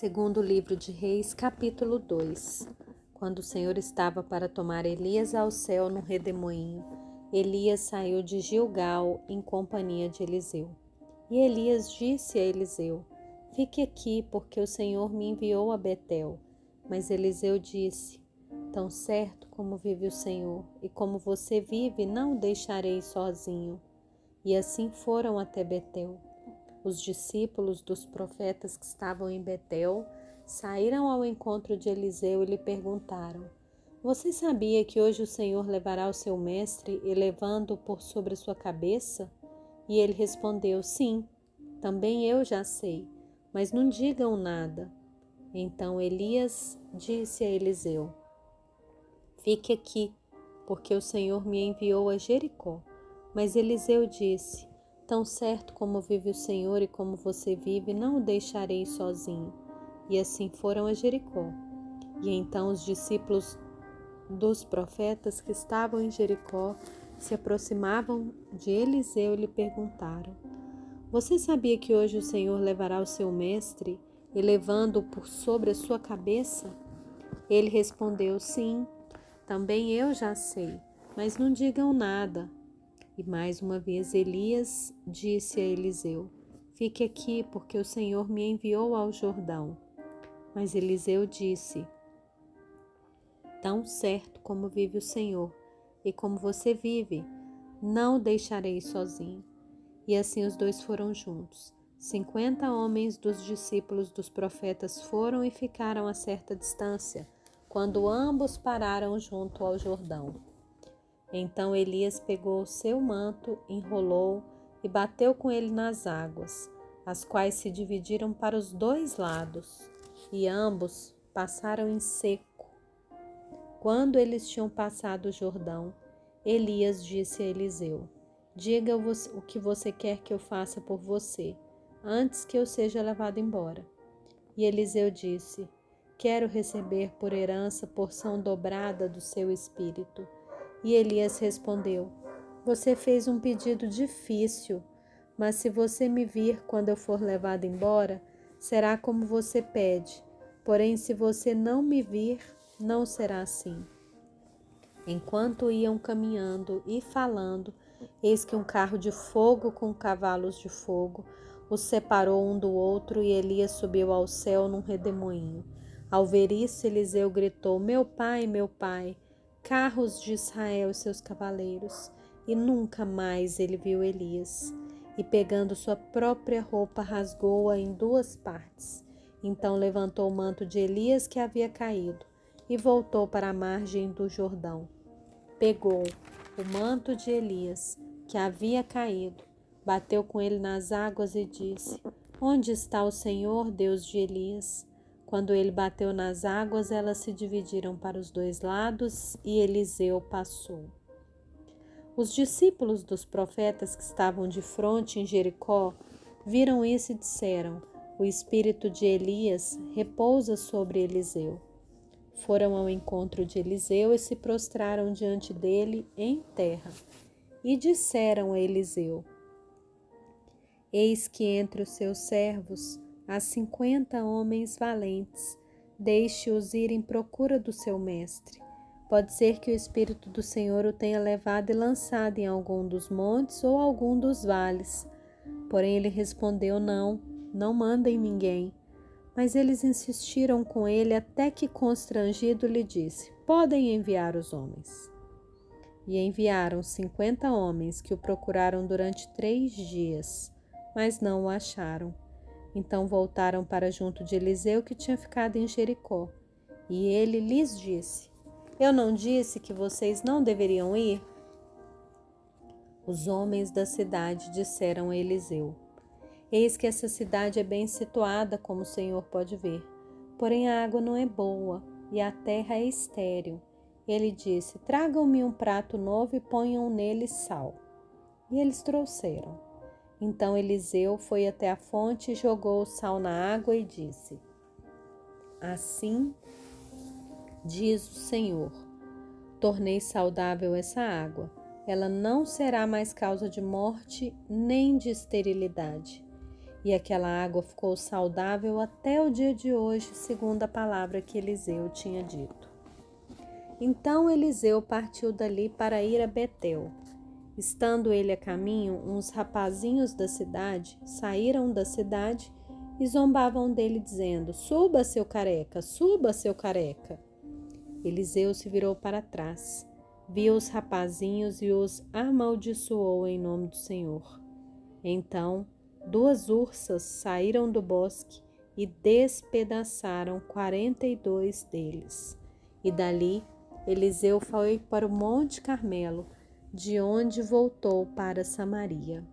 Segundo livro de Reis, capítulo 2. Quando o Senhor estava para tomar Elias ao céu no redemoinho, Elias saiu de Gilgal em companhia de Eliseu. E Elias disse a Eliseu: Fique aqui, porque o Senhor me enviou a Betel. Mas Eliseu disse: Tão certo como vive o Senhor, e como você vive, não o deixarei sozinho. E assim foram até Betel. Os discípulos dos profetas que estavam em Betel saíram ao encontro de Eliseu e lhe perguntaram: Você sabia que hoje o Senhor levará o seu mestre elevando-o por sobre sua cabeça? E ele respondeu: Sim, também eu já sei, mas não digam nada. Então Elias disse a Eliseu: Fique aqui, porque o Senhor me enviou a Jericó. Mas Eliseu disse: Tão certo como vive o Senhor e como você vive, não o deixarei sozinho. E assim foram a Jericó. E então os discípulos dos profetas que estavam em Jericó se aproximavam de Eliseu e lhe perguntaram: Você sabia que hoje o Senhor levará o seu mestre, elevando-o por sobre a sua cabeça? Ele respondeu: Sim, também eu já sei, mas não digam nada e mais uma vez Elias disse a Eliseu: Fique aqui, porque o Senhor me enviou ao Jordão. Mas Eliseu disse: Tão certo como vive o Senhor e como você vive, não o deixarei sozinho. E assim os dois foram juntos. Cinquenta homens dos discípulos dos profetas foram e ficaram a certa distância, quando ambos pararam junto ao Jordão. Então Elias pegou o seu manto, enrolou e bateu com ele nas águas, as quais se dividiram para os dois lados, e ambos passaram em seco. Quando eles tinham passado o Jordão, Elias disse a Eliseu: Diga o que você quer que eu faça por você, antes que eu seja levado embora. E Eliseu disse: Quero receber por herança porção dobrada do seu espírito. E Elias respondeu: Você fez um pedido difícil, mas se você me vir quando eu for levado embora, será como você pede. Porém, se você não me vir, não será assim. Enquanto iam caminhando e falando, eis que um carro de fogo com cavalos de fogo os separou um do outro e Elias subiu ao céu num redemoinho. Ao ver isso, Eliseu gritou: Meu pai, meu pai! Carros de Israel e seus cavaleiros, e nunca mais ele viu Elias. E pegando sua própria roupa, rasgou-a em duas partes. Então levantou o manto de Elias que havia caído e voltou para a margem do Jordão. Pegou o manto de Elias que havia caído, bateu com ele nas águas e disse: Onde está o Senhor, Deus de Elias? Quando ele bateu nas águas, elas se dividiram para os dois lados e Eliseu passou. Os discípulos dos profetas que estavam de frente em Jericó viram isso e disseram: O espírito de Elias repousa sobre Eliseu. Foram ao encontro de Eliseu e se prostraram diante dele em terra. E disseram a Eliseu: Eis que entre os seus servos a cinquenta homens valentes. Deixe-os ir em procura do seu mestre. Pode ser que o Espírito do Senhor o tenha levado e lançado em algum dos montes ou algum dos vales. Porém ele respondeu: Não, não mandem ninguém. Mas eles insistiram com ele até que, constrangido, lhe disse: Podem enviar os homens. E enviaram cinquenta homens que o procuraram durante três dias, mas não o acharam. Então voltaram para junto de Eliseu, que tinha ficado em Jericó. E ele lhes disse: Eu não disse que vocês não deveriam ir? Os homens da cidade disseram a Eliseu: Eis que essa cidade é bem situada, como o Senhor pode ver. Porém a água não é boa e a terra é estéril. Ele disse: Tragam-me um prato novo e ponham nele sal. E eles trouxeram. Então Eliseu foi até a fonte, jogou o sal na água e disse: Assim diz o Senhor: Tornei saudável essa água. Ela não será mais causa de morte nem de esterilidade. e aquela água ficou saudável até o dia de hoje, segundo a palavra que Eliseu tinha dito. Então Eliseu partiu dali para ir a Betel. Estando ele a caminho, uns rapazinhos da cidade saíram da cidade e zombavam dele, dizendo: Suba, seu careca, suba, seu careca. Eliseu se virou para trás, viu os rapazinhos e os amaldiçoou em nome do Senhor. Então duas ursas saíram do bosque e despedaçaram quarenta e dois deles. E dali Eliseu foi para o Monte Carmelo, de onde voltou para Samaria.